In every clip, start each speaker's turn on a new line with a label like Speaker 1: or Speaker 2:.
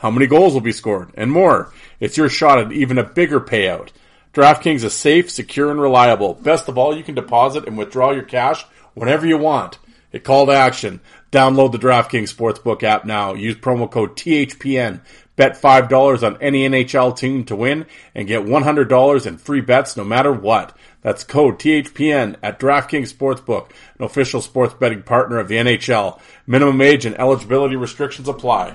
Speaker 1: how many goals will be scored, and more. It's your shot at even a bigger payout. DraftKings is safe, secure, and reliable. Best of all, you can deposit and withdraw your cash whenever you want. Hit call to action. Download the DraftKings Sportsbook app now. Use promo code THPN. Bet $5 on any NHL team to win and get $100 in free bets no matter what. That's code THPN at DraftKings Sportsbook, an official sports betting partner of the NHL. Minimum age and eligibility restrictions apply.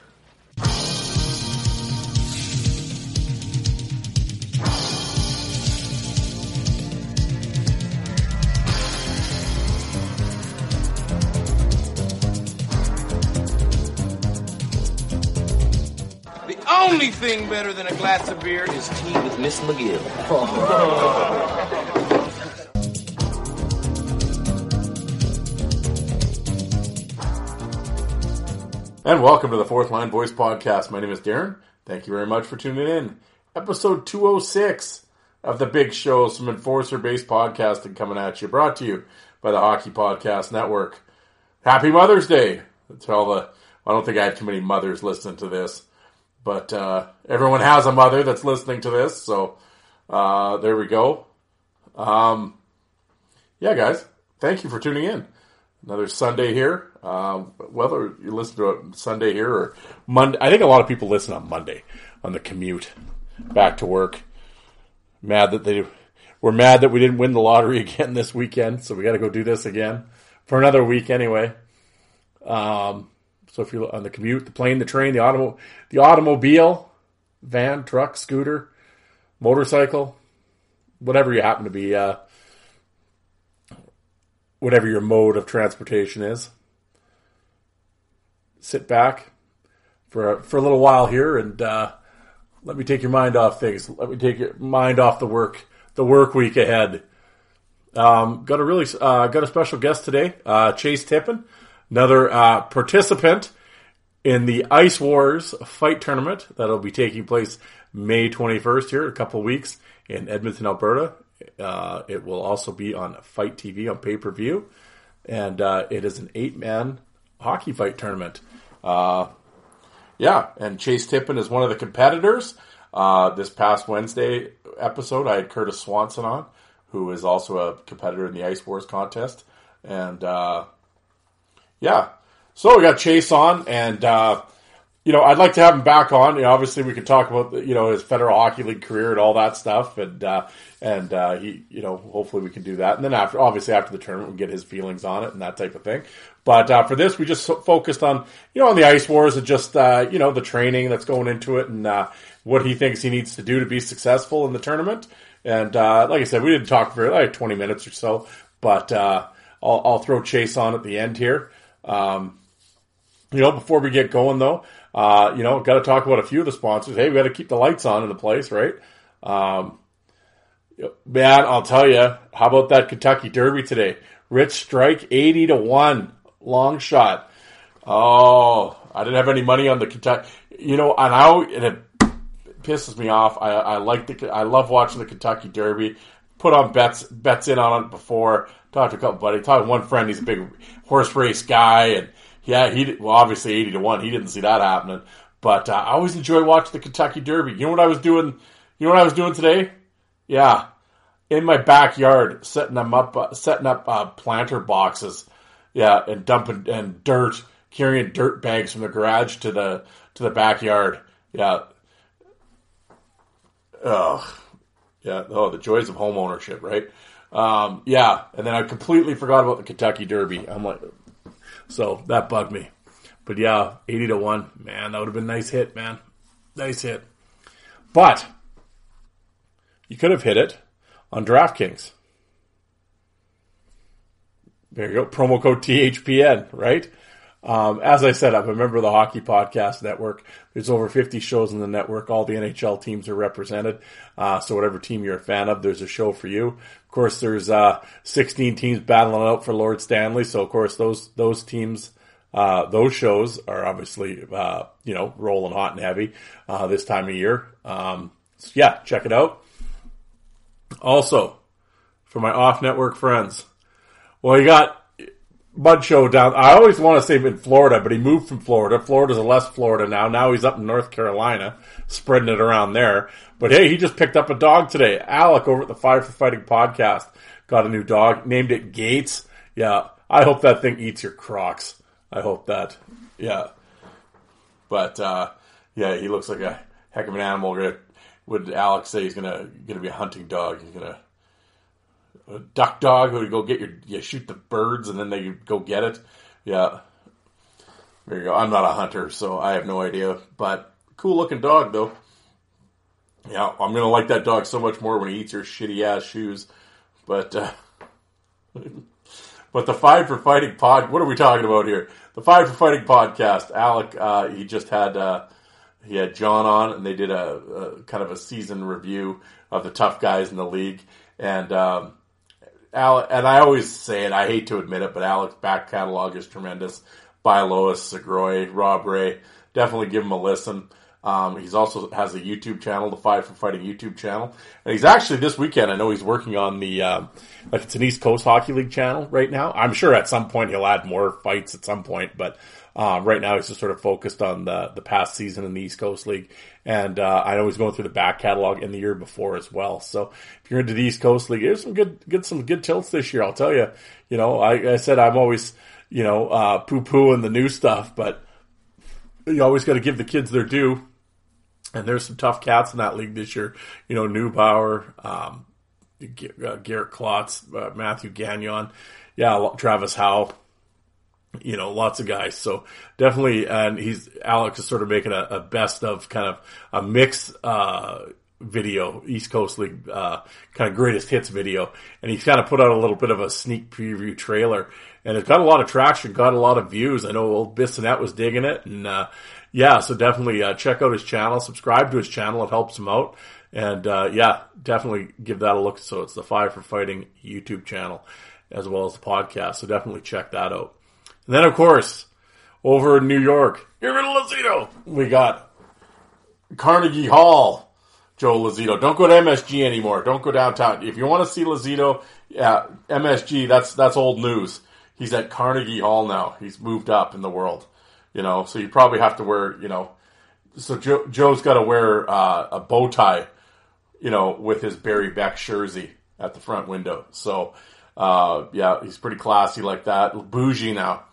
Speaker 2: Only thing better than a glass of beer is tea with Miss McGill.
Speaker 1: And welcome to the Fourth Line Voice Podcast. My name is Darren. Thank you very much for tuning in. Episode 206 of the Big Show, some enforcer based podcasting coming at you, brought to you by the Hockey Podcast Network. Happy Mother's Day to all the. I don't think I have too many mothers listening to this, but uh, everyone has a mother that's listening to this, so uh, there we go. Um, yeah, guys, thank you for tuning in. Another Sunday here. Um, whether you listen to it Sunday here or Monday, I think a lot of people listen on Monday on the commute back to work. Mad that they we're mad that we didn't win the lottery again this weekend, so we got to go do this again for another week anyway. Um, so if you're on the commute, the plane, the train, the automo- the automobile, van, truck, scooter, motorcycle, whatever you happen to be, uh, whatever your mode of transportation is, sit back for a, for a little while here and uh, let me take your mind off things. Let me take your mind off the work the work week ahead. Um, got a really uh, got a special guest today, uh, Chase Tippin, another uh, participant in the Ice Wars fight tournament that'll be taking place May 21st here, a couple weeks in Edmonton, Alberta. Uh, it will also be on Fight TV on pay per view, and uh, it is an eight man hockey fight tournament. Uh, yeah, and Chase Tippin is one of the competitors. Uh, this past Wednesday episode, I had Curtis Swanson on, who is also a competitor in the Ice Wars contest, and uh, yeah, so we got Chase on, and uh, you know, I'd like to have him back on. You know, obviously, we could talk about you know his Federal Hockey League career and all that stuff, and uh, and uh, he, you know, hopefully we can do that. And then after, obviously, after the tournament, we get his feelings on it and that type of thing. But uh, for this, we just focused on you know on the ice wars and just uh, you know the training that's going into it and uh, what he thinks he needs to do to be successful in the tournament. And like I said, we didn't talk for like twenty minutes or so, but I'll, I'll throw Chase on at the end here. Um, you know, before we get going though, Uh, you know, got to talk about a few of the sponsors. Hey, we got to keep the lights on in the place, right? Um, man, I'll tell you, how about that Kentucky Derby today? Rich Strike, 80 to 1, long shot. Oh, I didn't have any money on the Kentucky. You know, and I, it pisses me off. I, I like the, I love watching the Kentucky Derby. Put on bets, bets in on it before. Talked to a couple buddies. Talked to one friend. He's a big horse race guy, and yeah, he well obviously eighty to one. He didn't see that happening. But uh, I always enjoy watching the Kentucky Derby. You know what I was doing? You know what I was doing today? Yeah, in my backyard, setting them up, uh, setting up uh, planter boxes. Yeah, and dumping and dirt, carrying dirt bags from the garage to the to the backyard. Yeah. Ugh. Yeah. Oh, the joys of home ownership, right? Um, yeah. And then I completely forgot about the Kentucky Derby. I'm like, so that bugged me. But yeah, 80 to 1. Man, that would have been a nice hit, man. Nice hit. But you could have hit it on DraftKings. There you go. Promo code THPN, right? Um, as I said, I'm a member of the Hockey Podcast Network. There's over 50 shows in the network. All the NHL teams are represented. Uh, so whatever team you're a fan of, there's a show for you. Of course, there's uh, 16 teams battling out for Lord Stanley. So of course, those those teams, uh, those shows are obviously uh, you know rolling hot and heavy uh, this time of year. Um, so yeah, check it out. Also, for my off-network friends, well, you got Bud Show down. I always want to say in Florida, but he moved from Florida. Florida's a less Florida now. Now he's up in North Carolina, spreading it around there. But hey, he just picked up a dog today. Alec over at the Five for Fighting podcast got a new dog, named it Gates. Yeah, I hope that thing eats your Crocs. I hope that. Yeah, but uh, yeah, he looks like a heck of an animal. Would Alex say he's gonna gonna be a hunting dog? He's gonna a duck dog who would go get your you shoot the birds and then they go get it. Yeah. There you go. I'm not a hunter, so I have no idea. But cool looking dog though. Yeah, I'm gonna like that dog so much more when he eats your shitty ass shoes. But uh, but the Five for Fighting pod. What are we talking about here? The Five for Fighting podcast. Alec, uh, he just had uh, he had John on, and they did a, a, kind of a season review of the tough guys in the league. And um, Alec, and I always say it, I hate to admit it, but Alec's back catalog is tremendous. By Lois, Segroy, Rob Ray. Definitely give him a listen. Um, he's also has a YouTube channel, the Five for Fighting YouTube channel, and he's actually this weekend. I know he's working on the uh, like it's an East Coast Hockey League channel right now. I'm sure at some point he'll add more fights at some point, but uh, right now he's just sort of focused on the the past season in the East Coast League, and uh, I know he's going through the back catalog in the year before as well. So if you're into the East Coast League, there's some good get some good tilts this year. I'll tell you. You know, I, I said I'm always you know uh, poo pooing the new stuff, but you always got to give the kids their due and there's some tough cats in that league this year. You know, Neubauer, um, uh, Garrett Klotz, uh, Matthew Gagnon, yeah, Travis Howe. You know, lots of guys. So definitely, and he's Alex is sort of making a, a best of kind of a mix uh, video, East Coast League uh, kind of greatest hits video, and he's kind of put out a little bit of a sneak preview trailer, and it's got a lot of traction, got a lot of views. I know old Bissonette was digging it, and uh, yeah, so definitely uh, check out his channel, subscribe to his channel. It helps him out. And uh, yeah, definitely give that a look. So it's the Five for Fighting YouTube channel as well as the podcast. So definitely check that out. And then, of course, over in New York, here in Lazito, we got Carnegie Hall. Joe Lazito. Don't go to MSG anymore. Don't go downtown. If you want to see Lazito, yeah, MSG, that's that's old news. He's at Carnegie Hall now. He's moved up in the world you know, so you probably have to wear, you know, so Joe, Joe's got to wear uh, a bow tie, you know, with his Barry Beck jersey at the front window. So, uh, yeah, he's pretty classy like that. Bougie now.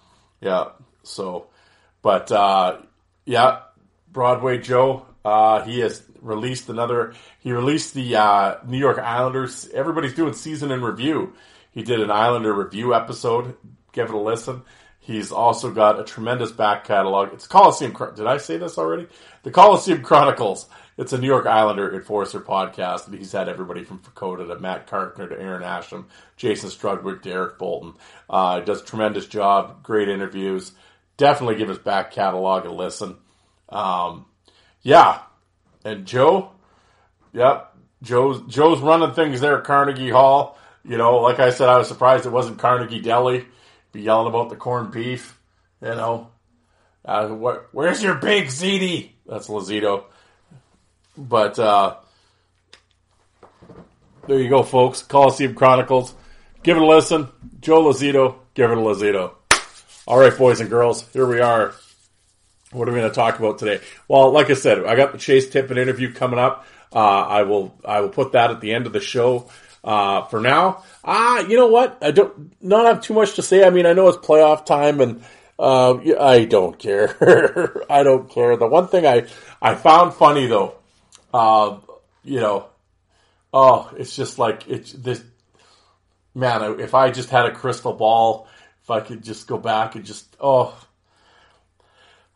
Speaker 1: Yeah. So, but, uh, yeah, Broadway Joe, uh, he has released another, he released the, uh, New York Islanders. Everybody's doing season in review. He did an Islander review episode. Give it a listen. He's also got a tremendous back catalog. It's Coliseum. Did I say this already? The Coliseum Chronicles. It's a New York Islander enforcer podcast, and he's had everybody from Vukota to Matt Carkner to Aaron Asham, Jason Strudwick, Derek Bolton. Uh, does a tremendous job. Great interviews. Definitely give his back catalog a listen. Um, yeah, and Joe, yep, Joe's Joe's running things there at Carnegie Hall. You know, like I said, I was surprised it wasn't Carnegie Deli. Be yelling about the corned beef. You know, uh, what, where's your big ziti? That's Lazito. But uh, there you go, folks. Coliseum Chronicles. Give it a listen. Joe Lazito. Give it a Lazito. All right, boys and girls, here we are. What are we going to talk about today? Well, like I said, I got the Chase Tippin interview coming up. Uh, I will I will put that at the end of the show. Uh, for now, ah, you know what? I don't not have too much to say. I mean, I know it's playoff time, and uh, I don't care. I don't care. The one thing I I found funny though, uh, you know, oh, it's just like it's this. Man, if I just had a crystal ball, if I could just go back and just oh.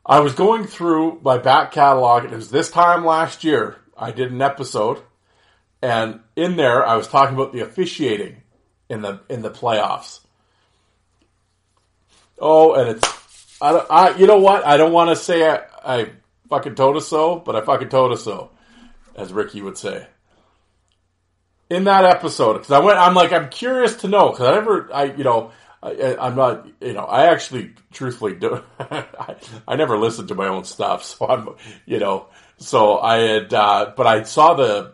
Speaker 1: I was going through my back catalog. and It was this time last year. I did an episode, and in there I was talking about the officiating in the in the playoffs. Oh, and it's I, I you know what? I don't want to say I, I fucking told us so, but I fucking told us so, as Ricky would say. In that episode, because I went, I'm like, I'm curious to know because I never, I you know, I, am not, you know, I actually, truthfully, do. I, I, never listened to my own stuff, so I'm, you know, so I had, uh, but I saw the.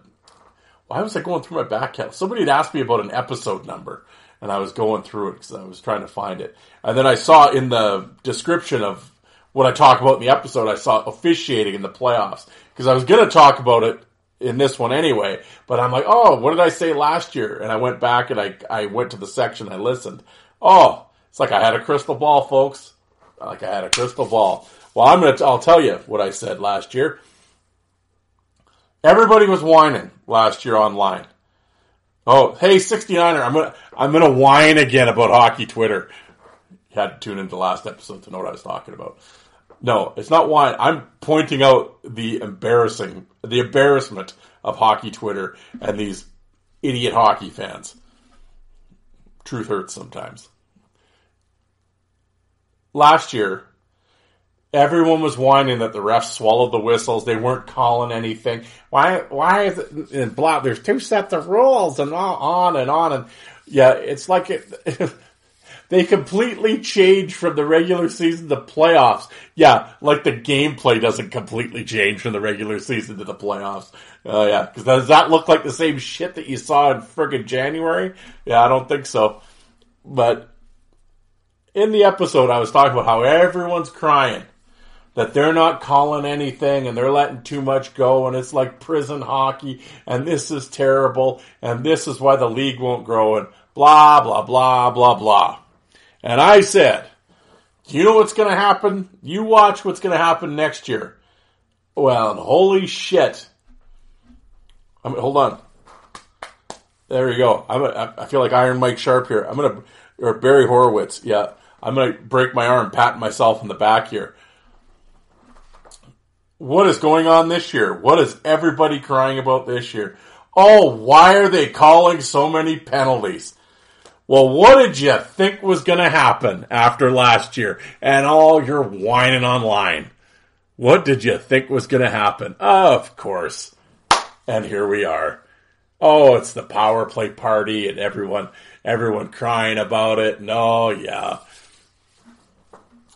Speaker 1: Why was I going through my back catalog? Somebody had asked me about an episode number, and I was going through it because I was trying to find it. And then I saw in the description of what I talk about in the episode, I saw officiating in the playoffs because I was going to talk about it in this one anyway. But I'm like, oh, what did I say last year? And I went back and I I went to the section, I listened. Oh, it's like I had a crystal ball, folks. Like I had a crystal ball. Well, I'm gonna. I'll tell you what I said last year. Everybody was whining last year online. Oh, hey, 69er, I'm gonna I'm gonna whine again about hockey Twitter. You had to tune into the last episode to know what I was talking about. No, it's not whine. I'm pointing out the embarrassing the embarrassment of hockey Twitter and these idiot hockey fans. Truth hurts sometimes. Last year, Everyone was whining that the refs swallowed the whistles. They weren't calling anything. Why? Why is it? And blah. There's two sets of rules, and on and on and yeah. It's like it. they completely change from the regular season to playoffs. Yeah, like the gameplay doesn't completely change from the regular season to the playoffs. Oh uh, yeah, because does that look like the same shit that you saw in friggin' January? Yeah, I don't think so. But in the episode, I was talking about how everyone's crying that they're not calling anything and they're letting too much go and it's like prison hockey and this is terrible and this is why the league won't grow and blah, blah, blah, blah, blah. And I said, you know what's going to happen? You watch what's going to happen next year. Well, holy shit. I mean, hold on. There you go. I'm a, I feel like Iron Mike Sharpe here. I'm going to, or Barry Horowitz. Yeah. I'm going to break my arm, patting myself in the back here. What is going on this year? What is everybody crying about this year? Oh, why are they calling so many penalties? Well, what did you think was going to happen after last year and all your whining online? What did you think was going to happen? of course. And here we are. Oh, it's the power play party and everyone, everyone crying about it. No, yeah.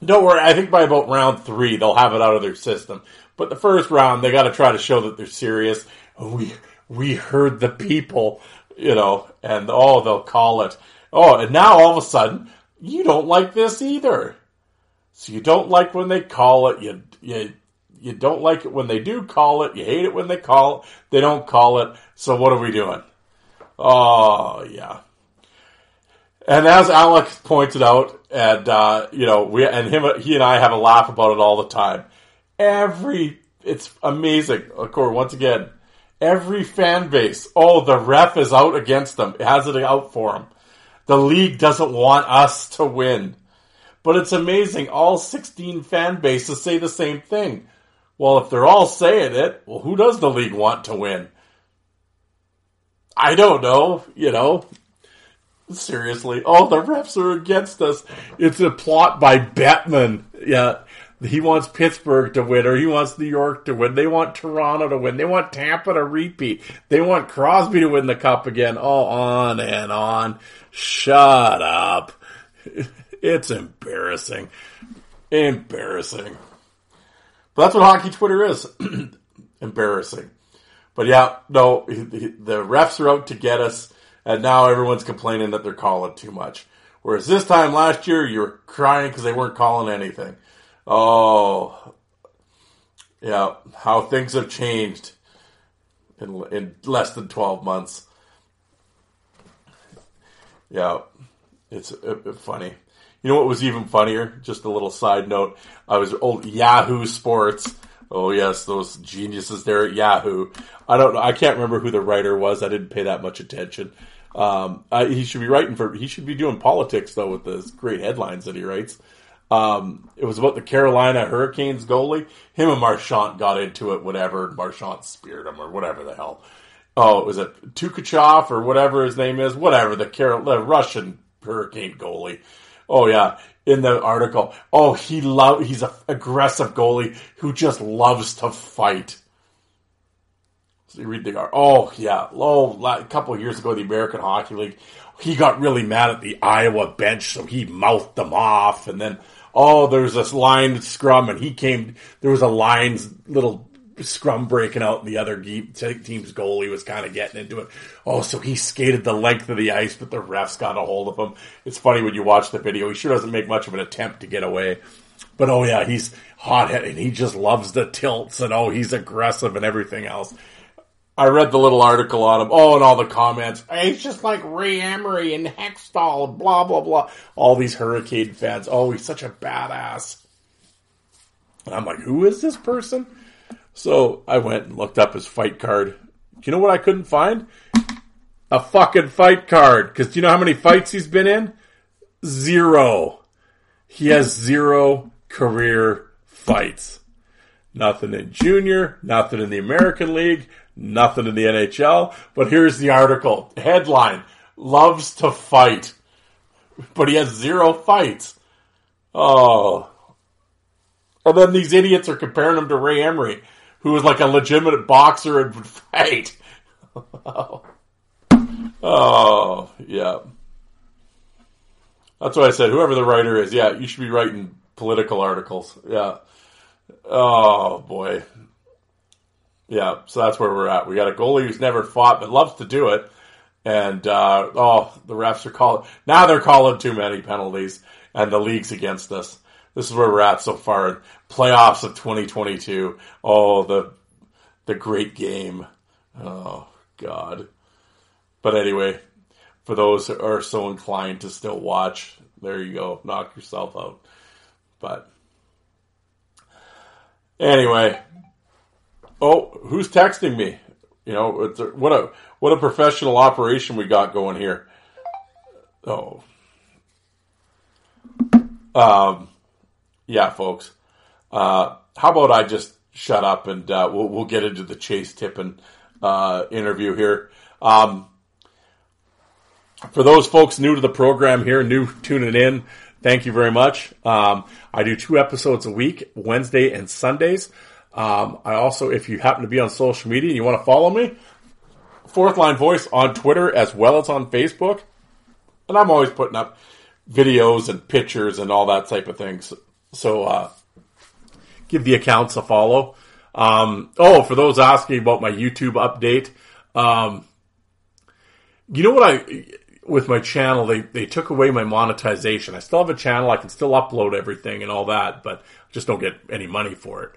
Speaker 1: Don't worry. I think by about round three, they'll have it out of their system. But the first round, they got to try to show that they're serious. We we heard the people, you know, and oh, they'll call it. Oh, and now all of a sudden, you don't like this either. So you don't like when they call it. You you you don't like it when they do call it. You hate it when they call it. They don't call it. So what are we doing? Oh yeah. And as Alex pointed out, and uh, you know, we and him, he and I have a laugh about it all the time every it's amazing. Of course, once again, every fan base. Oh, the ref is out against them. It has it out for them. The league doesn't want us to win. But it's amazing. All 16 fan bases say the same thing. Well, if they're all saying it, well, who does the league want to win? I don't know, you know. Seriously. Oh, the refs are against us. It's a plot by Bettman. Yeah He wants Pittsburgh to win, or he wants New York to win. They want Toronto to win. They want Tampa to repeat. They want Crosby to win the cup again. Oh, on and on. Shut up. It's embarrassing. Embarrassing. But that's what hockey Twitter is. embarrassing. But yeah, no, the refs are out to get us, and now everyone's complaining that they're calling too much. Whereas this time last year, you were crying because they weren't calling anything. Oh, yeah, how things have changed in, in less than 12 months. Yeah, it's uh, uh, funny. You know what was even funnier? Just a little side note. I was old Yahoo Sports. Oh yes, those geniuses there at Yahoo. I don't know. I can't remember who the writer was. I didn't pay that much attention. Um, I, he should be writing for. He should be doing politics though with the great headlines that he writes. Um, it was about the Carolina Hurricanes goalie. Him and Marchand got into it. Whatever. Marchand speared him or whatever the hell. Oh, it was a Tukachev or whatever his name is. Whatever the Carol, the Russian Hurricane goalie. Oh yeah, in the article. Oh, he love. He's an aggressive goalie who just loves to fight. So you read the article. oh yeah, oh a couple years ago the American Hockey League, he got really mad at the Iowa bench, so he mouthed them off, and then oh there's this line scrum, and he came. There was a lines little scrum breaking out, and the other team's goalie was kind of getting into it. Oh, so he skated the length of the ice, but the refs got a hold of him. It's funny when you watch the video. He sure doesn't make much of an attempt to get away. But oh yeah, he's hot headed. And he just loves the tilts and oh, he's aggressive and everything else. I read the little article on him. Oh, and all the comments. He's just like Ray Emery and Hextall, blah, blah, blah. All these Hurricane fans. Oh, he's such a badass. And I'm like, who is this person? So I went and looked up his fight card. Do you know what I couldn't find? A fucking fight card. Because do you know how many fights he's been in? Zero. He has zero career fights. Nothing in junior, nothing in the American League, nothing in the NHL. But here's the article. Headline Loves to fight. But he has zero fights. Oh. And then these idiots are comparing him to Ray Emery who was like a legitimate boxer and would fight. oh, yeah. That's why I said whoever the writer is, yeah, you should be writing political articles. Yeah. Oh boy. Yeah, so that's where we're at. We got a goalie who's never fought but loves to do it. And uh, oh, the refs are calling now they're calling too many penalties and the league's against us this is where we're at so far. Playoffs of 2022. Oh, the the great game. Oh God. But anyway, for those who are so inclined to still watch, there you go. Knock yourself out. But anyway, oh, who's texting me? You know, a, what a what a professional operation we got going here. Oh, um, yeah, folks. Uh, how about I just shut up and uh, we'll, we'll, get into the Chase Tippin uh, interview here. Um, for those folks new to the program here, new tuning in, thank you very much. Um, I do two episodes a week, Wednesday and Sundays. Um, I also, if you happen to be on social media and you want to follow me, Fourth Line Voice on Twitter as well as on Facebook. And I'm always putting up videos and pictures and all that type of things. So uh, give the accounts a follow. Um, oh, for those asking about my YouTube update, um, you know what I with my channel they they took away my monetization. I still have a channel. I can still upload everything and all that, but just don't get any money for it.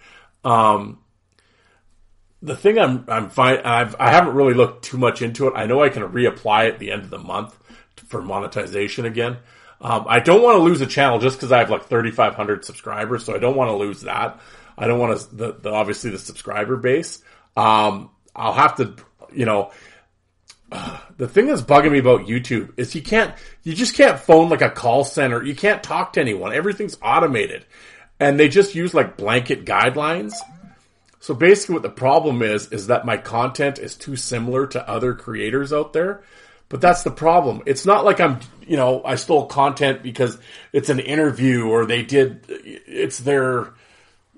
Speaker 1: Um, the thing I'm I'm fine. I've I haven't really looked too much into it. I know I can reapply at the end of the month for monetization again. Um, I don't want to lose a channel just because I have like 3,500 subscribers, so I don't want to lose that. I don't want to, the, the obviously the subscriber base. Um, I'll have to, you know, the thing that's bugging me about YouTube is you can't, you just can't phone like a call center. You can't talk to anyone. Everything's automated. And they just use like blanket guidelines. So basically what the problem is, is that my content is too similar to other creators out there. But that's the problem. It's not like I'm, you know, I stole content because it's an interview or they did, it's their,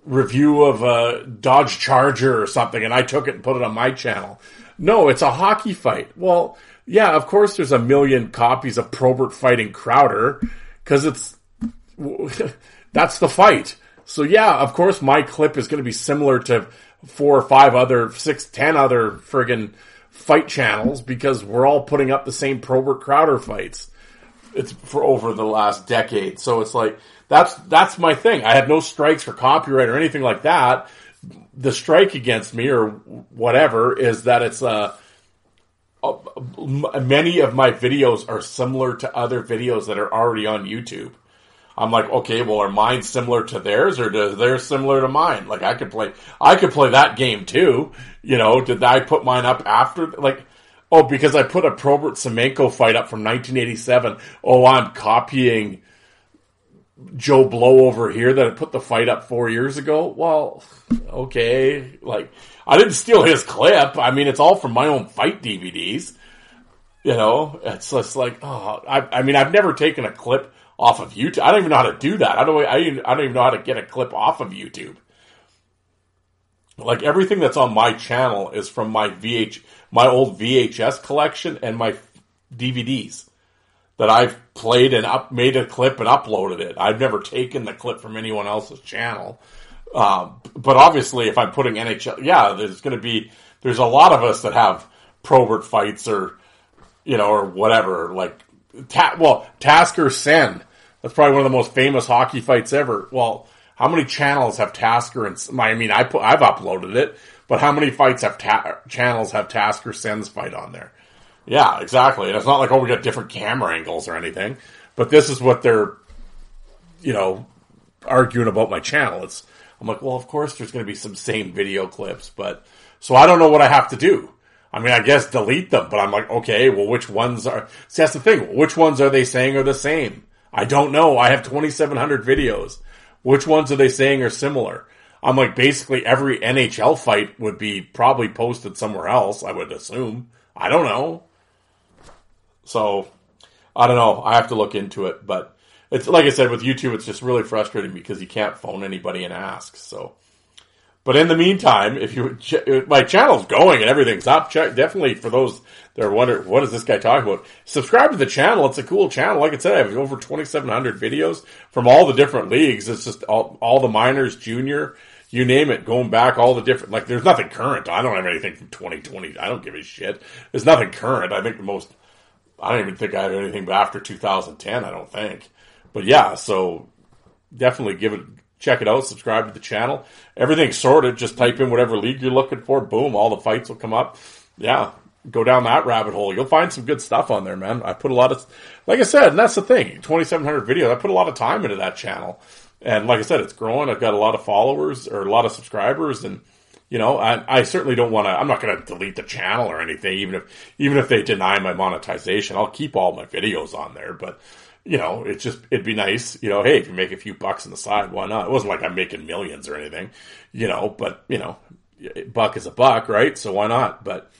Speaker 1: review of a Dodge Charger or something, and I took it and put it on my channel. No, it's a hockey fight. Well, yeah, of course there's a million copies of Probert fighting Crowder because it's that's the fight. So yeah, of course my clip is going to be similar to four or five other, six, ten other friggin' fight channels because we're all putting up the same Probert Crowder fights. It's for over the last decade. So it's like, that's, that's my thing. I had no strikes for copyright or anything like that. The strike against me or whatever is that it's, uh, many of my videos are similar to other videos that are already on YouTube. I'm like, okay, well, are mine similar to theirs or are theirs similar to mine? Like, I could play, I could play that game too. You know, did I put mine up after, like, oh, because I put a Probert Semenko fight up from 1987. Oh, I'm copying Joe Blow over here that I put the fight up four years ago. Well, okay, like, I didn't steal his clip. I mean, it's all from my own fight DVDs. You know, it's just like, oh, I, I mean, I've never taken a clip off of YouTube. I don't even know how to do that. I don't, I, I don't even know how to get a clip off of YouTube. Like everything that's on my channel is from my VH, my old VHS collection and my DVDs that I've played and up, made a clip and uploaded it. I've never taken the clip from anyone else's channel. Um, but obviously, if I'm putting NHL, yeah, there's going to be there's a lot of us that have Probert fights or you know or whatever like ta- well Tasker Sen that's probably one of the most famous hockey fights ever. Well, how many channels have Tasker and I mean I put I've uploaded it, but how many fights have ta- channels have Tasker Sen's fight on there? Yeah, exactly. And it's not like oh we got different camera angles or anything, but this is what they're you know arguing about my channel. It's I'm like, well, of course there's going to be some same video clips, but so I don't know what I have to do. I mean, I guess delete them, but I'm like, okay, well, which ones are, see, that's the thing. Which ones are they saying are the same? I don't know. I have 2,700 videos. Which ones are they saying are similar? I'm like, basically every NHL fight would be probably posted somewhere else, I would assume. I don't know. So, I don't know. I have to look into it, but it's like I said with YouTube, it's just really frustrating because you can't phone anybody and ask. So, but in the meantime, if you my channel's going and everything's up, check definitely for those that are wondering what is this guy talking about. Subscribe to the channel; it's a cool channel. Like I said, I have over twenty seven hundred videos from all the different leagues. It's just all all the minors, junior, you name it, going back all the different. Like there's nothing current. I don't have anything from twenty twenty. I don't give a shit. There's nothing current. I think the most. I don't even think I have anything after 2010. I don't think. But yeah, so definitely give it check it out, subscribe to the channel. Everything's sorted. Just type in whatever league you're looking for. Boom, all the fights will come up. Yeah, go down that rabbit hole. You'll find some good stuff on there, man. I put a lot of, like I said, and that's the thing. 2,700 videos. I put a lot of time into that channel. And like I said, it's growing. I've got a lot of followers or a lot of subscribers and, you know, I, I certainly don't want to, I'm not going to delete the channel or anything, even if, even if they deny my monetization, I'll keep all my videos on there, but you know, it's just it'd be nice, you know. Hey, if you make a few bucks on the side, why not? It wasn't like I'm making millions or anything, you know. But you know, buck is a buck, right? So why not? But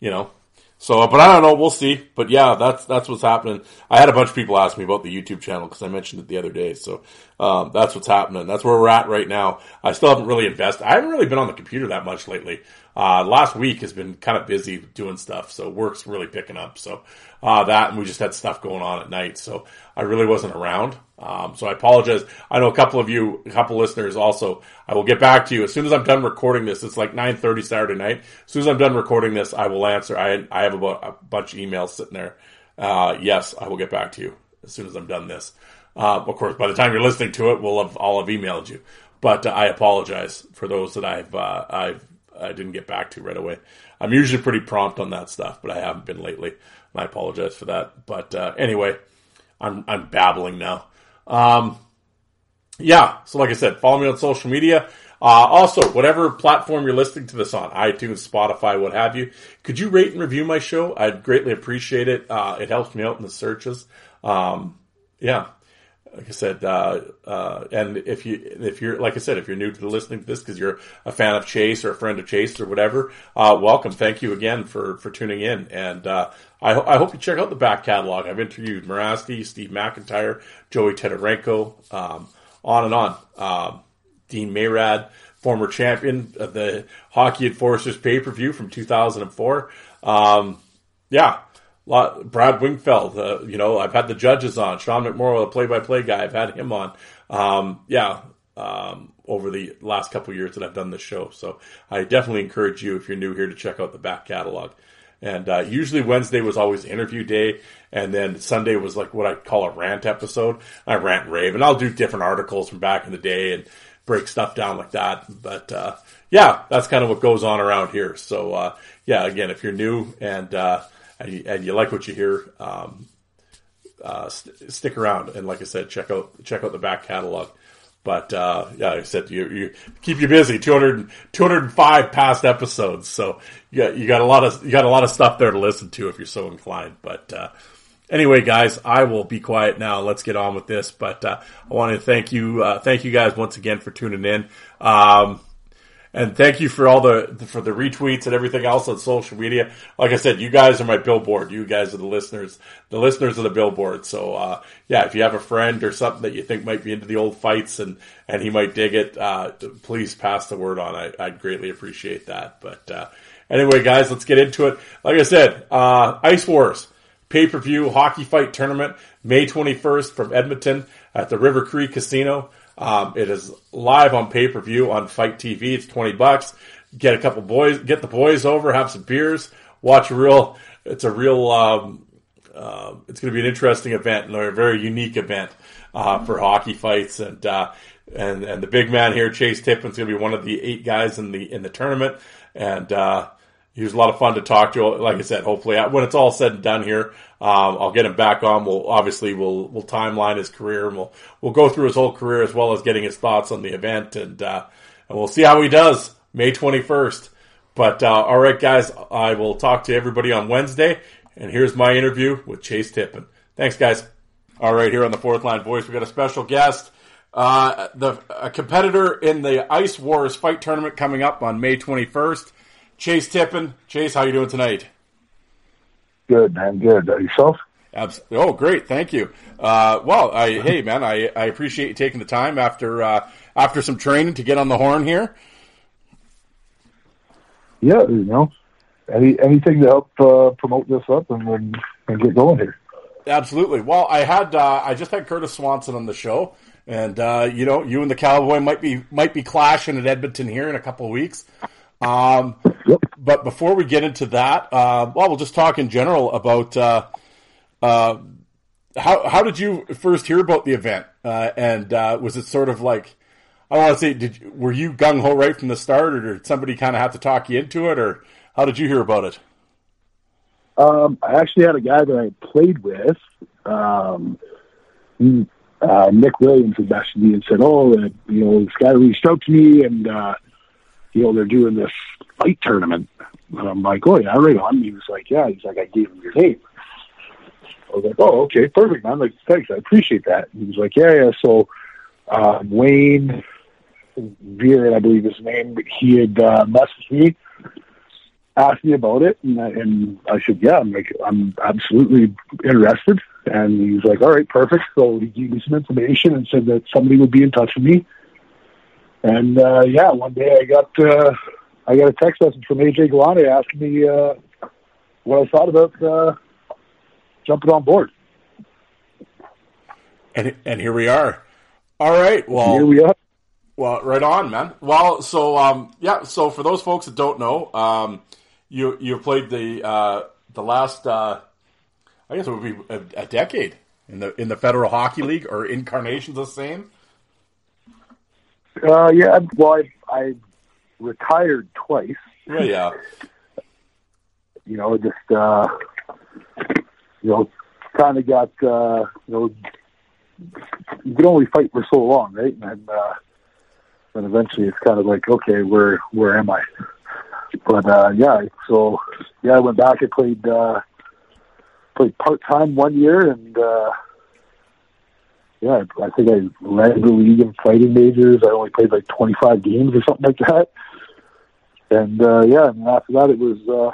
Speaker 1: you know, so but I don't know. We'll see. But yeah, that's that's what's happening. I had a bunch of people ask me about the YouTube channel because I mentioned it the other day. So um, that's what's happening. That's where we're at right now. I still haven't really invested. I haven't really been on the computer that much lately. Uh, last week has been kind of busy doing stuff, so work's really picking up. So uh, that, and we just had stuff going on at night, so I really wasn't around. Um, so I apologize. I know a couple of you, a couple listeners also. I will get back to you as soon as I'm done recording this. It's like 9:30 Saturday night. As soon as I'm done recording this, I will answer. I I have about a bunch of emails sitting there. Uh, yes, I will get back to you as soon as I'm done this. Uh, of course, by the time you're listening to it, we'll have I'll have emailed you. But uh, I apologize for those that I've uh, I've I didn't get back to right away. I'm usually pretty prompt on that stuff, but I haven't been lately. and I apologize for that. But uh, anyway, I'm I'm babbling now. Um, yeah, so like I said, follow me on social media. Uh, also, whatever platform you're listening to this on, iTunes, Spotify, what have you, could you rate and review my show? I'd greatly appreciate it. Uh, it helps me out in the searches. Um, yeah, like I said, uh, uh, and if you if you're like I said, if you're new to listening to this because you're a fan of Chase or a friend of Chase or whatever, uh, welcome. Thank you again for for tuning in, and uh, I, I hope you check out the back catalog. I've interviewed Morasti, Steve McIntyre, Joey Tetarenko, um, on and on. Um, Dean Mayrand, former champion of the Hockey Enforcers pay per view from 2004. Um, yeah, lot, Brad Wingfield, Uh, you know, I've had the judges on. Sean McMorrow, the play by play guy. I've had him on. Um, yeah, um, over the last couple years that I've done this show. So I definitely encourage you if you're new here to check out the back catalog. And uh, usually Wednesday was always interview day, and then Sunday was like what I call a rant episode. I rant rave, and I'll do different articles from back in the day and break stuff down like that. But uh, yeah, that's kind of what goes on around here. So uh, yeah, again, if you're new and uh, and you, and, you, like what you hear, um, uh, st- stick around. And like I said, check out check out the back catalog. But uh, yeah, like I said you, you keep you busy. 200, 205 past episodes, so you got, you got a lot of you got a lot of stuff there to listen to if you're so inclined. But uh, anyway, guys, I will be quiet now. Let's get on with this. But uh, I want to thank you, uh, thank you guys once again for tuning in. Um, and thank you for all the for the retweets and everything else on social media. Like I said, you guys are my billboard. You guys are the listeners, the listeners of the billboard. So uh, yeah, if you have a friend or something that you think might be into the old fights and and he might dig it, uh, please pass the word on. I, would greatly appreciate that. But uh, anyway, guys, let's get into it. Like I said, uh, Ice Wars pay per view hockey fight tournament May twenty first from Edmonton at the River Cree Casino. Um, it is live on pay per view on Fight TV. It's twenty bucks. Get a couple boys, get the boys over, have some beers, watch a real. It's a real. Um, uh, it's going to be an interesting event and a very unique event uh, for hockey fights and. Uh, and and the big man here, Chase Tippin's going to be one of the eight guys in the in the tournament, and uh, he was a lot of fun to talk to. Like I said, hopefully when it's all said and done here, um, I'll get him back on. We'll obviously we'll we'll timeline his career and we'll we'll go through his whole career as well as getting his thoughts on the event and uh, and we'll see how he does May twenty first. But uh, all right, guys, I will talk to everybody on Wednesday. And here's my interview with Chase Tippin. Thanks, guys. All right, here on the Fourth Line Voice, we got a special guest. Uh, the a competitor in the Ice Wars fight tournament coming up on May 21st. Chase Tippin. Chase, how you doing tonight?
Speaker 3: Good, man. Good. Uh, yourself?
Speaker 1: Absolutely. Oh, great. Thank you. Uh, well, I, hey, man, I, I appreciate you taking the time after uh, after some training to get on the horn here.
Speaker 3: Yeah, you know, any anything to help uh, promote this up and, and, and get going here.
Speaker 1: Absolutely. Well, I had uh, I just had Curtis Swanson on the show, and uh, you know, you and the Cowboy might be might be clashing at Edmonton here in a couple of weeks. Um. But before we get into that, uh, well, we'll just talk in general about uh, uh, how how did you first hear about the event, uh, and uh, was it sort of like I want to say did you, were you gung ho right from the start, or did somebody kind of have to talk you into it, or how did you hear about it?
Speaker 3: Um, I actually had a guy that I played with. Um, uh, Nick Williams had messaged me and said, "Oh, you know, this guy reached out to me, and you know, they're doing this fight tournament. And I'm like, oh, yeah, right on. He was like, yeah. He's like, I gave him your name. I was like, oh, okay, perfect, man. Like, thanks. I appreciate that. He was like, yeah, yeah. So, um, Wayne Veer, I believe his name, he had uh, messaged me, asked me about it, and I, and I said, yeah, I'm like, I'm absolutely interested. And he was like, all right, perfect. So he gave me some information and said that somebody would be in touch with me and uh, yeah, one day I got uh, I got a text message from AJ Galante asking me uh, what I thought about uh, jumping on board.
Speaker 1: And and here we are. All right. Well,
Speaker 3: here we are.
Speaker 1: Well, right on, man. Well, so um, yeah. So for those folks that don't know, um, you you played the uh, the last uh, I guess it would be a, a decade in the in the Federal Hockey League or incarnations the same.
Speaker 3: Uh, yeah, well, I, I retired twice.
Speaker 1: Yeah, yeah.
Speaker 3: you know, just uh, you know, kind of got uh, you know, you can only fight for so long, right? And uh, then eventually it's kind of like, okay, where where am I? But uh, yeah, so yeah, I went back. I played uh, played part time one year, and uh, yeah, I think I led the league in fighting majors. I only played like 25 games or something like that. And uh, yeah, and after that it was uh,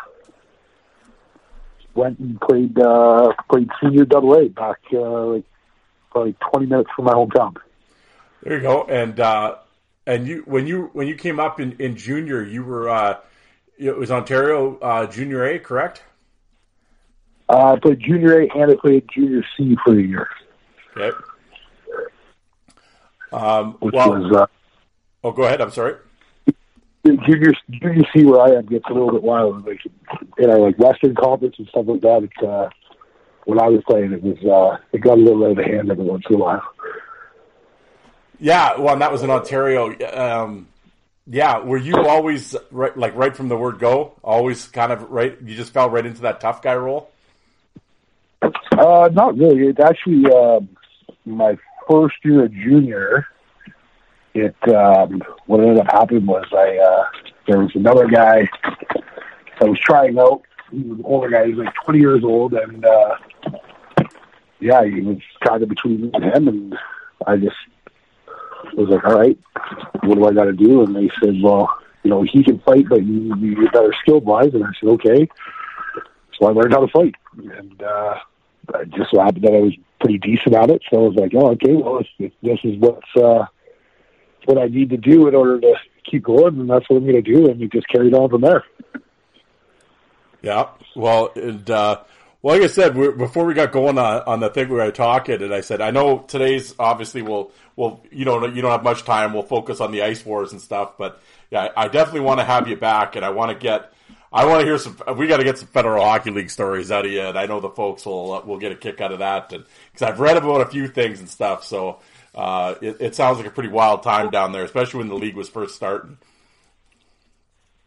Speaker 3: went and played uh, played senior double A back uh, like probably 20 minutes from my hometown.
Speaker 1: There you go. And uh, and you when you when you came up in, in junior, you were uh, it was Ontario uh, Junior A, correct?
Speaker 3: Uh, I played Junior A and I played Junior C for a year.
Speaker 1: Okay. Um,
Speaker 3: which
Speaker 1: well,
Speaker 3: was uh,
Speaker 1: oh, go ahead. I'm sorry.
Speaker 3: junior junior C where I am gets a little bit wild. Like in our like Western Conference and stuff like that. It's uh, when I was playing, it was uh, it got a little out of hand every once in a while.
Speaker 1: Yeah, well, and that was in Ontario. Um, yeah, were you always right, like right from the word go? Always kind of right. You just fell right into that tough guy role.
Speaker 3: Uh, not really. It actually uh, my first year of junior. It um, what ended up happening was I uh, there was another guy that was trying out. He was an older guy. He was like 20 years old, and uh, yeah, he was kind of between me and him. And I just was like, all right, what do I got to do? And they said, well, you know, he can fight, but you, you're better skilled wise. And I said, okay. So I learned how to fight. And uh, it just so happened that I was pretty decent at it. So I was like, oh, okay, well, if this is what's, uh, what I need to do in order to keep going, and that's what I'm going to do. And it just carried on from there.
Speaker 1: Yeah. Well, and, uh, well, like I said, we before we got going on, on the thing we were talking, and I said, I know today's obviously we'll, we'll, you know, you don't have much time. We'll focus on the ice wars and stuff, but yeah, I definitely want to have you back, and I want to get, I want to hear some. We got to get some Federal Hockey League stories out of you, and I know the folks will will get a kick out of that, and because I've read about a few things and stuff, so uh, it, it sounds like a pretty wild time down there, especially when the league was first starting.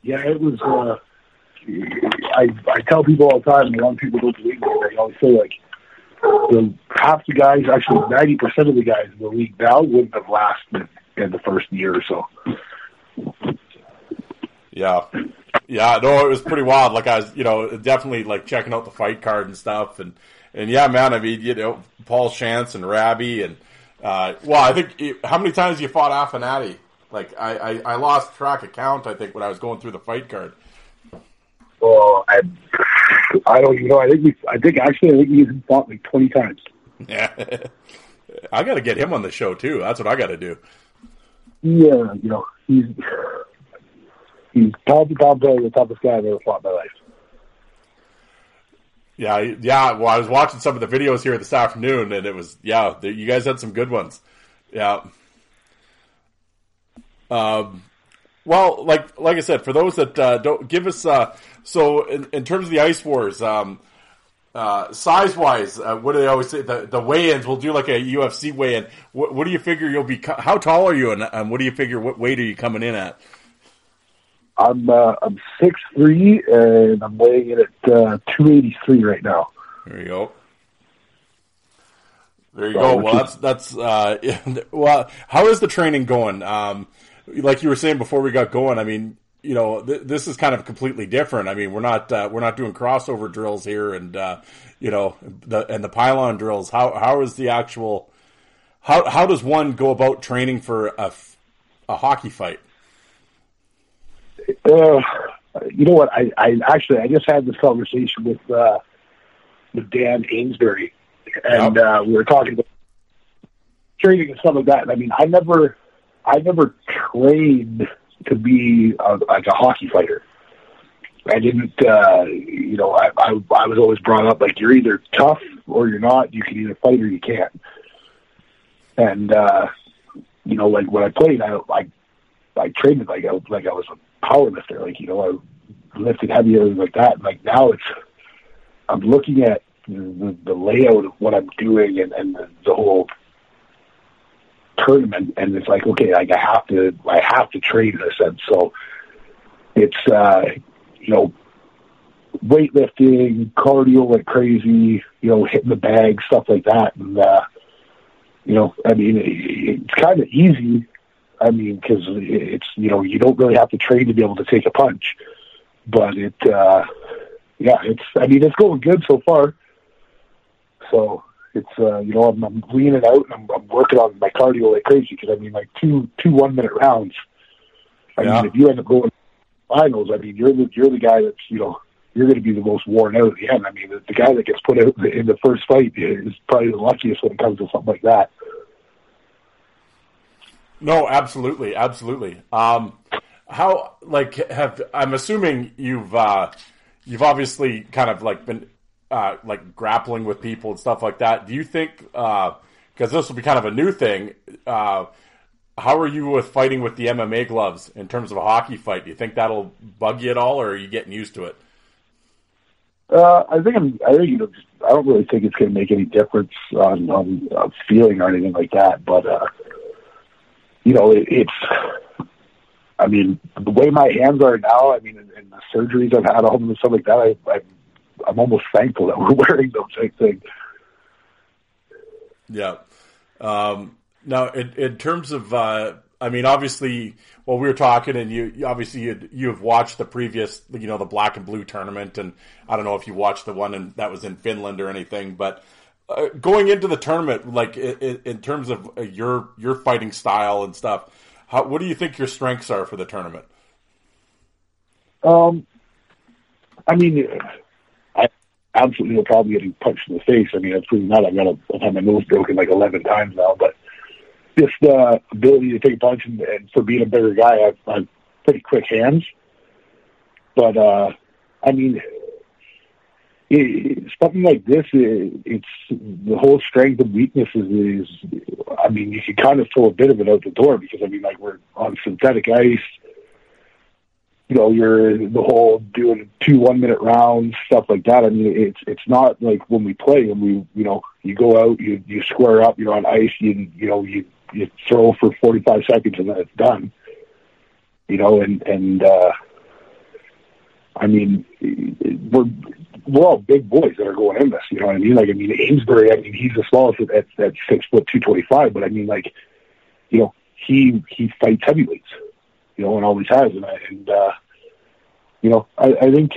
Speaker 3: Yeah, it was. Uh, I I tell people all the time, and a lot of people don't believe me. They always say like, the half the guys, actually ninety percent of the guys in the league now wouldn't have lasted in the first year or so.
Speaker 1: Yeah. Yeah, no, it was pretty wild. Like I was, you know, definitely like checking out the fight card and stuff, and and yeah, man. I mean, you know, Paul Shantz and Rabby, and uh, well, I think how many times you fought Affinati? Like I, I, I lost track of count. I think when I was going through the fight card.
Speaker 3: Well, I I don't even know. I think we, I think actually I think he's fought like twenty times.
Speaker 1: Yeah, I got to get him on the show too. That's what I got to do.
Speaker 3: Yeah, you know he's he's top to top the toughest guy I've ever fought in my life.
Speaker 1: Yeah, yeah. Well, I was watching some of the videos here this afternoon, and it was yeah. You guys had some good ones. Yeah. Um, well, like like I said, for those that uh, don't give us uh, so in, in, terms of the ice wars, um, uh, size wise, uh, what do they always say? The, the weigh-ins. We'll do like a UFC weigh-in. What, what do you figure you'll be? How tall are you, and, and what do you figure? What weight are you coming in at?
Speaker 3: I'm uh, I'm six three, and I'm weighing in at uh, two eighty three right now.
Speaker 1: There you go. There you so, go. Well, that's that's uh, well. How is the training going? Um, like you were saying before we got going, I mean, you know, th- this is kind of completely different. I mean, we're not uh, we're not doing crossover drills here, and uh, you know, the and the pylon drills. How how is the actual how how does one go about training for a a hockey fight?
Speaker 3: Uh, you know what? I, I actually I just had this conversation with uh, with Dan Amesbury, and yep. uh, we were talking about training and stuff like that. I mean, I never I never trained to be a, like a hockey fighter. I didn't, uh, you know, I, I, I was always brought up like you're either tough or you're not. You can either fight or you can't. And, uh, you know, like when I played, I, I, I trained like I, like I was a power lifter. Like, you know, I lifted heavier like that. And like now it's, I'm looking at the, the layout of what I'm doing and, and the, the whole tournament, and it's like, okay, like I have to, I have to train this, and so it's, uh, you know, weightlifting, cardio like crazy, you know, hitting the bag, stuff like that, and uh, you know, I mean, it, it's kind of easy. I mean, because it's you know, you don't really have to train to be able to take a punch, but it, uh, yeah, it's. I mean, it's going good so far. So it's uh, you know I'm, I'm leaning out and I'm, I'm working on my cardio like crazy because I mean like two two one minute rounds. I yeah. mean if you end up going finals, I mean you're the you're the guy that's you know you're going to be the most worn out at the end. I mean the, the guy that gets put out in the first fight is probably the luckiest when it comes to something like that.
Speaker 1: No, absolutely, absolutely. Um, how like have I'm assuming you've uh, you've obviously kind of like been uh, like grappling with people and stuff like that. Do you think because uh, this will be kind of a new thing? Uh, how are you with fighting with the MMA gloves in terms of a hockey fight? Do you think that'll bug you at all, or are you getting used to it?
Speaker 3: Uh, I think I'm. I think you know. Just, I don't really think it's going to make any difference on, on uh, feeling or anything like that. But uh, you know, it, it's. I mean, the way my hands are now. I mean, and, and the surgeries I've had on them and stuff like that. I, I, I'm almost thankful that we're wearing those things.
Speaker 1: Yeah. Um, now, in, in terms of, uh, I mean, obviously, well, we were talking, and you obviously you you've watched the previous, you know, the black and blue tournament, and I don't know if you watched the one in, that was in Finland or anything, but uh, going into the tournament, like in, in terms of uh, your your fighting style and stuff, how, what do you think your strengths are for the tournament?
Speaker 3: Um, I mean, I absolutely no problem getting punched in the face. I mean, I've proven that. I've got a, I've had my nose broken like eleven times now, but just the uh, ability to take a punch and, and for being a bigger guy, I've, I've pretty quick hands. But uh, I mean, it, something like this, it, it's the whole strength and weaknesses is. I mean, you can kind of throw a bit of it out the door because I mean, like we're on synthetic ice. You know, you're the whole doing two one minute rounds, stuff like that. I mean, it's it's not like when we play and we, you know, you go out, you you square up, you're on ice, you you know, you you throw for 45 seconds and then it's done. You know, and and uh, I mean, we're we're all big boys that are going in this. You know what I mean? Like, I mean, Amesbury. I mean, he's the smallest at, at six foot two twenty five. But I mean, like, you know, he he fights heavyweights. You know, and always has. And I, and uh, you know, I, I think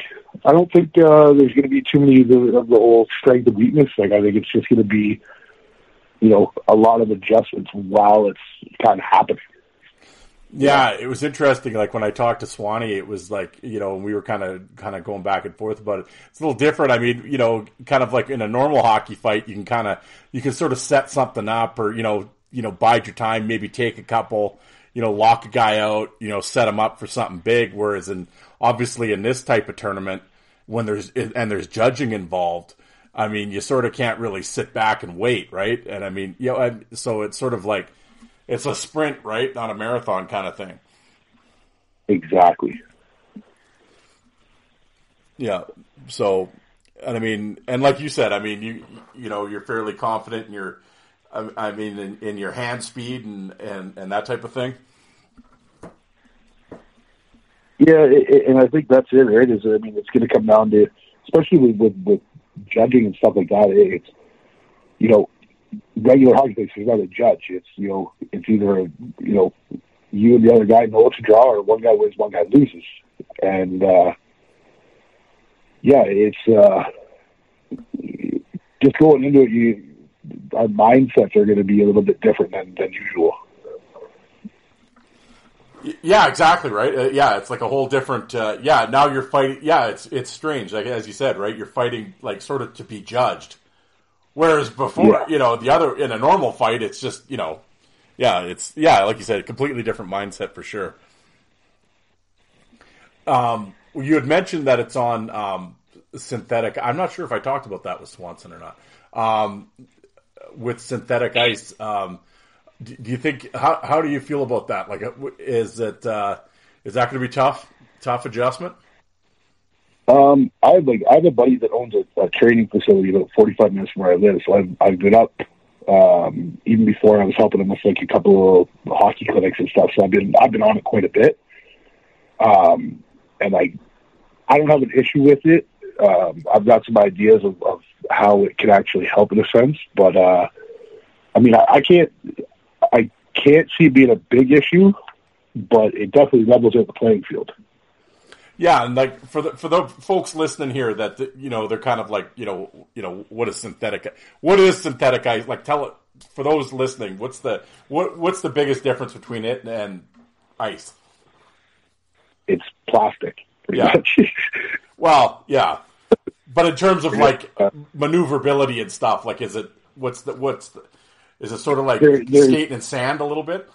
Speaker 3: I don't think uh, there's going to be too many of the, of the whole strength and weakness. Like, I think it's just going to be you know, a lot of adjustments while it's kind of happening.
Speaker 1: Yeah, it was interesting. Like when I talked to Swanee, it was like you know we were kind of kind of going back and forth about it. It's a little different. I mean, you know, kind of like in a normal hockey fight, you can kind of you can sort of set something up, or you know, you know, bide your time, maybe take a couple, you know, lock a guy out, you know, set him up for something big. Whereas in obviously in this type of tournament, when there's and there's judging involved, I mean, you sort of can't really sit back and wait, right? And I mean, you know, so it's sort of like it's a sprint, right? Not a marathon kind of thing.
Speaker 3: Exactly.
Speaker 1: Yeah. So, and I mean, and like you said, I mean, you you know, you're fairly confident in your, I, mean, in, in your hand speed and and and that type of thing.
Speaker 3: Yeah, and I think that's it, right? Is I mean, it's going to come down to, especially with, with, with judging and stuff like that, it's you know regular hockey players is not a judge. It's you know it's either you know you and the other guy know it's a draw, or one guy wins, one guy loses, and uh, yeah, it's uh, just going into it. You our mindsets are going to be a little bit different than than usual.
Speaker 1: Yeah, exactly right. Uh, yeah, it's like a whole different. Uh, yeah, now you're fighting. Yeah, it's it's strange. Like as you said, right? You're fighting like sort of to be judged, whereas before, yeah. you know, the other in a normal fight, it's just you know, yeah, it's yeah, like you said, a completely different mindset for sure. Um, you had mentioned that it's on um, synthetic. I'm not sure if I talked about that with Swanson or not. Um, with synthetic ice. Um, do you think how how do you feel about that? Like, uh, is it uh, is that going to be tough? Tough adjustment.
Speaker 3: Um, I have like I have a buddy that owns a, a training facility about forty five minutes from where I live, so I've I've been up um, even before I was helping him with like a couple of hockey clinics and stuff. So I've been I've been on it quite a bit. Um, and like I don't have an issue with it. Um, I've got some ideas of, of how it can actually help in a sense, but uh, I mean I, I can't I can't see it being a big issue, but it definitely levels out the playing field.
Speaker 1: Yeah, and like for the for the folks listening here, that you know they're kind of like you know you know what is synthetic? What is synthetic ice? Like tell it for those listening. What's the what what's the biggest difference between it and ice?
Speaker 3: It's plastic,
Speaker 1: yeah. well, yeah, but in terms of like maneuverability and stuff, like is it what's the what's the is it sort of like they're, skating in sand a little bit?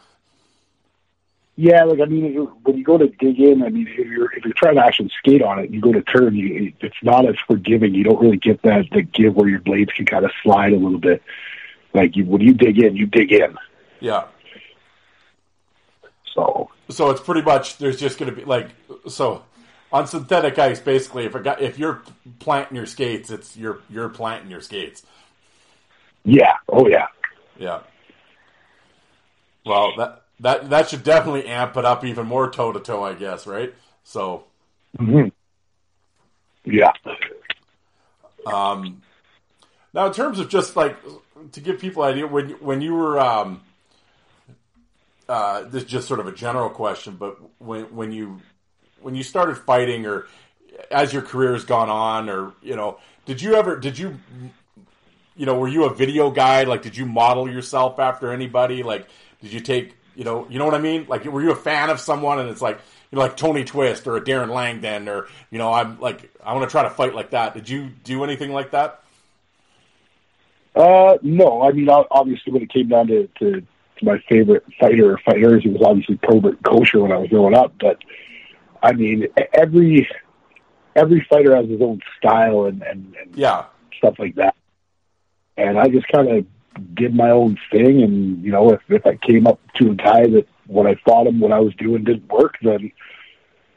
Speaker 3: Yeah, like I mean, when you go to dig in, I mean, if you're if you're trying to actually skate on it, you go to turn. You, it's not as forgiving. You don't really get that the give where your blades can kind of slide a little bit. Like you, when you dig in, you dig in.
Speaker 1: Yeah.
Speaker 3: So
Speaker 1: So it's pretty much there's just going to be like so on synthetic ice. Basically, if a guy, if you're planting your skates, it's you're you're planting your skates.
Speaker 3: yeah, oh yeah,
Speaker 1: Yeah. Well, that that that should definitely amp it up even more toe to toe, I guess, right? So,
Speaker 3: yeah.
Speaker 1: um, now in terms of just like to give people an idea when when you were um, uh, this is just sort of a general question, but when when you when you started fighting or as your career has gone on, or you know, did you ever did you you know were you a video guy? Like, did you model yourself after anybody? Like, did you take you know you know what I mean? Like, were you a fan of someone and it's like you know like Tony Twist or a Darren Langdon or you know I'm like I want to try to fight like that. Did you do anything like that?
Speaker 3: Uh, no, I mean, obviously, when it came down to, to, to my favorite fighter or fighters, it was obviously Probert Kocur when I was growing up. But I mean, every every fighter has his own style and, and, and
Speaker 1: Yeah,
Speaker 3: stuff like that. And I just kind of did my own thing. And, you know, if, if I came up to a guy that when I fought him, what I was doing didn't work, then,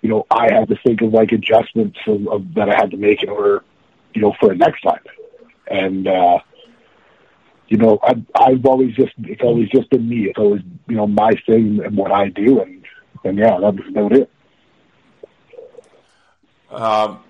Speaker 3: you know, I had to think of like adjustments of, of, that I had to make in order, you know, for the next time. And, uh, you know, I, I've always just, it's always just been me. It's always, you know, my thing and what I do. And, and yeah, that's about it.
Speaker 1: Um,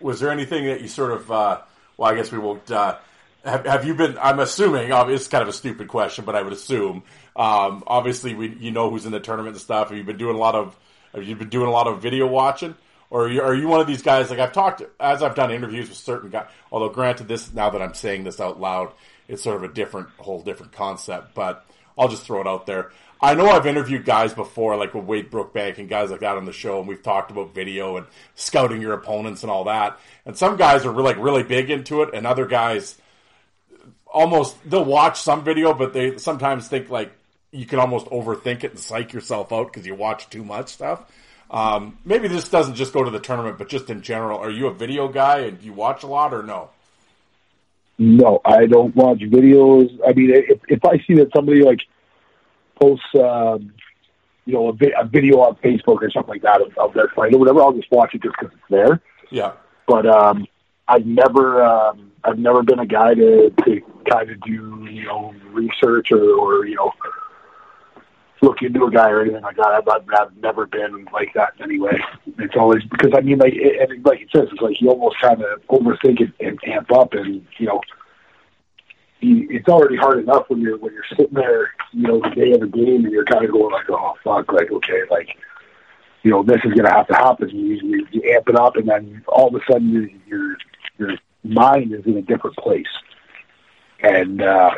Speaker 1: was there anything that you sort of? Uh, well, I guess we won't. Uh, have, have you been? I'm assuming. It's kind of a stupid question, but I would assume. Um, obviously, we you know who's in the tournament and stuff. Have you been doing a lot of? Have you been doing a lot of video watching? Or are you, are you one of these guys? Like I've talked as I've done interviews with certain guys. Although, granted, this now that I'm saying this out loud, it's sort of a different, whole different concept. But I'll just throw it out there. I know I've interviewed guys before, like with Wade Brookbank and guys like that on the show, and we've talked about video and scouting your opponents and all that. And some guys are really, like really big into it, and other guys almost they'll watch some video, but they sometimes think like you can almost overthink it and psych yourself out because you watch too much stuff. Um, maybe this doesn't just go to the tournament, but just in general. Are you a video guy and do you watch a lot or no?
Speaker 3: No, I don't watch videos. I mean, if, if I see that somebody like posts, um, you know, a, vi- a video on Facebook or something like that of, of their fight or whatever, I'll just watch it just because it's there.
Speaker 1: Yeah,
Speaker 3: But um, I've never, um, I've never been a guy to, to kind of do, you know, research or, or you know, look into a guy or anything like that. I've, I've, never been like that anyway. It's always because I mean, like, it, and like it says, it's like you almost kind of overthink it and amp up, and you know, it's already hard enough when you're when you're sitting there, you know, the day of the game, and you're kind of going like, oh fuck, like okay, like. You know this is to have to happen. You, you, you amp it up, and then all of a sudden, your your your mind is in a different place, and uh,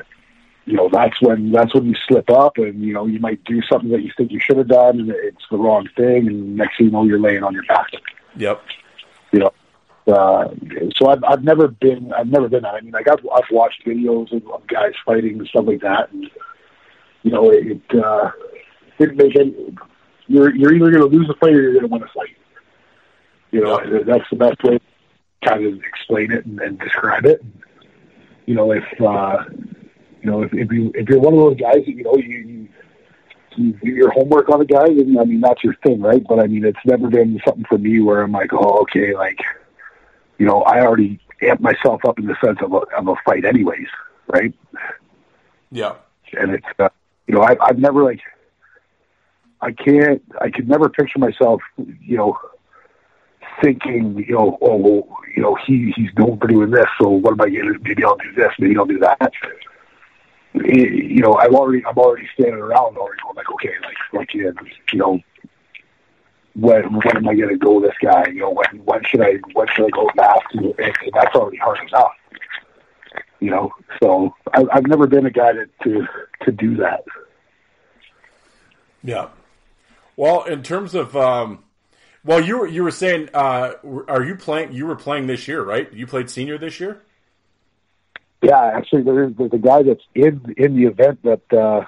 Speaker 3: you know that's when that's when you slip up and you know you might do something that you think you should have done and it's the wrong thing and next thing you know you're laying on your back.
Speaker 1: Yep,
Speaker 3: you know uh, so I've I've never been I've never been that. I mean like I've I've watched videos of, of guys fighting and stuff like that and you know it, it uh didn't make any you're you're either going to lose a fight or you're going to win a fight. You know that's the best way to kind of explain it and, and describe it you know if uh you know, if, if you if you're one of those guys that you know you, you you do your homework on a guy, then I mean that's your thing, right? But I mean it's never been something for me where I'm like, oh, okay, like you know, I already amp myself up in the sense of a, of a fight, anyways, right?
Speaker 1: yeah,
Speaker 3: And it's uh, you know, I, I've never like I can't I could never picture myself, you know, thinking, you know, oh, well, you know, he he's for doing this, so what going to? Maybe I'll do this, maybe I'll do that you know, I'm already I'm already standing around already going like, okay, like like you know, when when am I going to go this guy? You know, when when should I when should I go last? And, and that's already hard enough. You know, so I, I've never been a guy to to to do that.
Speaker 1: yeah. Well, in terms of, um, well, you were you were saying, uh, are you playing? You were playing this year, right? You played senior this year.
Speaker 3: Yeah, actually, there's there's a guy that's in in the event that uh,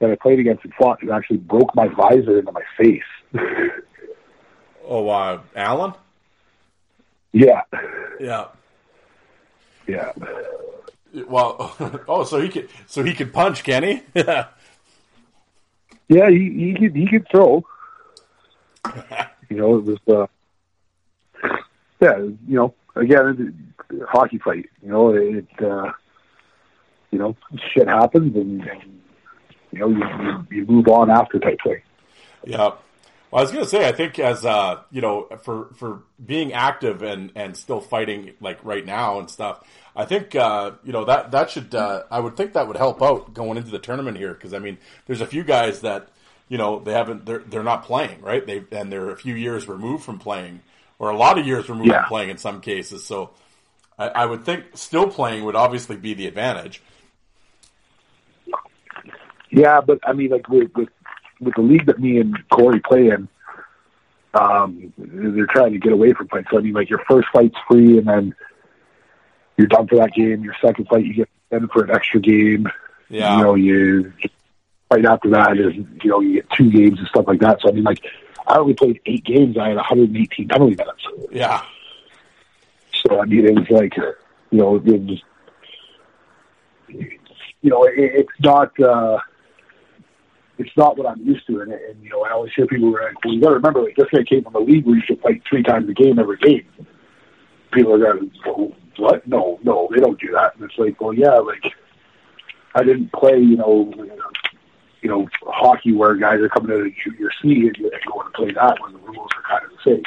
Speaker 3: that I played against and fought who actually broke my visor into my face.
Speaker 1: Oh, uh, Alan.
Speaker 3: yeah,
Speaker 1: Yeah.
Speaker 3: yeah.
Speaker 1: Well, oh, so he could, so he could punch, can he?
Speaker 3: Yeah, he he could he could throw. You know, it was uh yeah, you know, again, hockey fight. You know, it uh you know, shit happens and, you know, you, you you move on after type thing.
Speaker 1: Yeah. Well, I was gonna say, I think as uh, you know, for for being active and and still fighting like right now and stuff, I think uh, you know that that should uh, I would think that would help out going into the tournament here because I mean, there's a few guys that you know they haven't they're they're not playing right they and they're a few years removed from playing or a lot of years removed
Speaker 3: Yeah.
Speaker 1: from playing in some cases. So I, I would think still playing would obviously be the advantage.
Speaker 3: Yeah, but I mean, like with with, with the league that me and Corey play in, um, they're trying to get away from fights. So I mean, like your first fight's free, and then you're done for that game. Your second fight, you get in for an extra game.
Speaker 1: Yeah.
Speaker 3: You know, you fight after that is you know you get two games and stuff like that. So I mean, like I only played eight games. I had 118 penalty minutes.
Speaker 1: Yeah.
Speaker 3: So I mean, it was like, you know, it was, you know, it, it's not, uh, it's not what I'm used to, and, and you know, I always hear people who are like, well, you got to remember, like this guy came from a league where you should fight three times a game every game. People are going, well, what? No, no, they don't do that. And it's like, well, yeah, like I didn't play, you know, you know, hockey where guys are coming out of junior C and you're going to play that when the rules are kind of the same.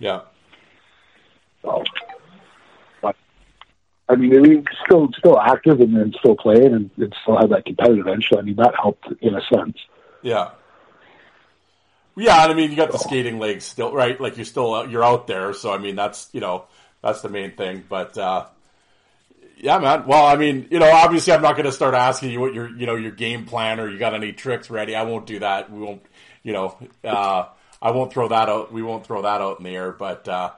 Speaker 1: Yeah.
Speaker 3: So, but I mean, they were still still active and then still playing and, and still have that competitive edge. So I mean, that helped in a sense.
Speaker 1: Yeah. Yeah, and I mean, you got the skating legs still, right? Like you're still you're out there, so I mean, that's you know that's the main thing. But uh, yeah, man. Well, I mean, you know, obviously, I'm not going to start asking you what your you know your game plan or you got any tricks ready. I won't do that. We won't, you know, uh, I won't throw that out. We won't throw that out in the air. But uh,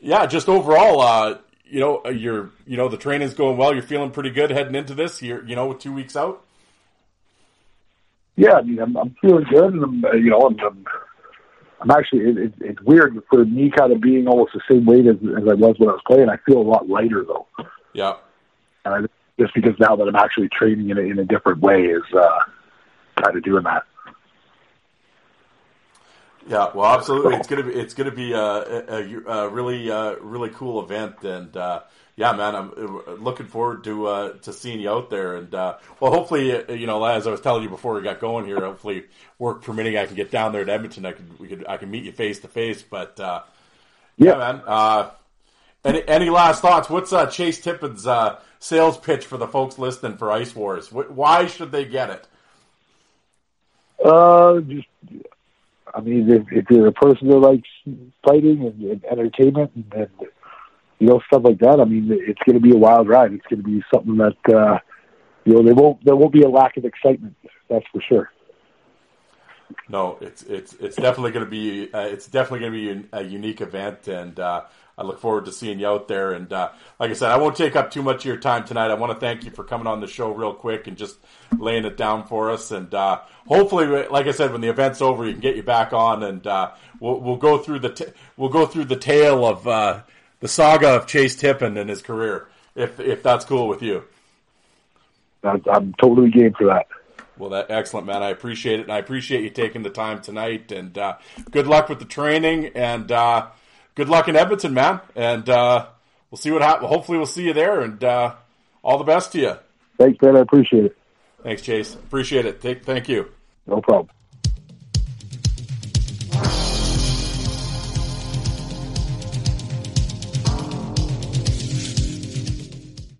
Speaker 1: yeah, just overall, uh, you know, you're you know the training's going well. You're feeling pretty good heading into this. You're you know two weeks out.
Speaker 3: Yeah, I mean, I'm, I'm feeling good, and I'm uh, you know, I'm, I'm, I'm actually it, it, it's weird for me, kind of being almost the same weight as, as I was when I was playing. I feel a lot lighter though,
Speaker 1: Yeah.
Speaker 3: and I, just because now that I'm actually training in a, in a different way is uh, kind of doing that.
Speaker 1: Yeah, well, absolutely. It's gonna be it's gonna be a, a, a really uh, really cool event, and uh, yeah, man, I'm uh, looking forward to uh, to seeing you out there. And uh, well, hopefully, uh, you know, as I was telling you before we got going here, hopefully, work permitting, I can get down there to Edmonton. I could we could I can meet you face to face. But uh, yeah, man. Any any last thoughts? What's uh, Chase Tippin's uh, sales pitch for the folks listening for Ice Wars? Why should they get it?
Speaker 3: Uh, just, I mean, if, if you're a person that likes fighting and, and entertainment and, and you know stuff like that, I mean, it's going to be a wild ride. It's going to be something that uh, you know there won't there won't be a lack of excitement. That's for sure.
Speaker 1: No, it's it's it's definitely going to be uh, it's definitely going to be a unique event, and uh, I look forward to seeing you out there. And uh, like I said, I won't take up too much of your time tonight. I want to thank you for coming on the show real quick and just laying it down for us. And uh, hopefully, like I said, when the event's over, you can get you back on, and uh, we'll we'll go through the t- we'll go through the tale of uh, the saga of Chase Tippin and his career, if if that's cool with you.
Speaker 3: I'm, I'm totally game for that.
Speaker 1: Well, that excellent, man. I appreciate it, and I appreciate you taking the time tonight. And uh, good luck with the training, and uh, good luck in Edmonton, man. And uh, we'll see what happens. Hopefully, we'll see you there, and uh, all the best to you.
Speaker 3: Thanks, man. I appreciate it.
Speaker 1: Thanks, Chase. Appreciate it. Take, thank you.
Speaker 3: No problem.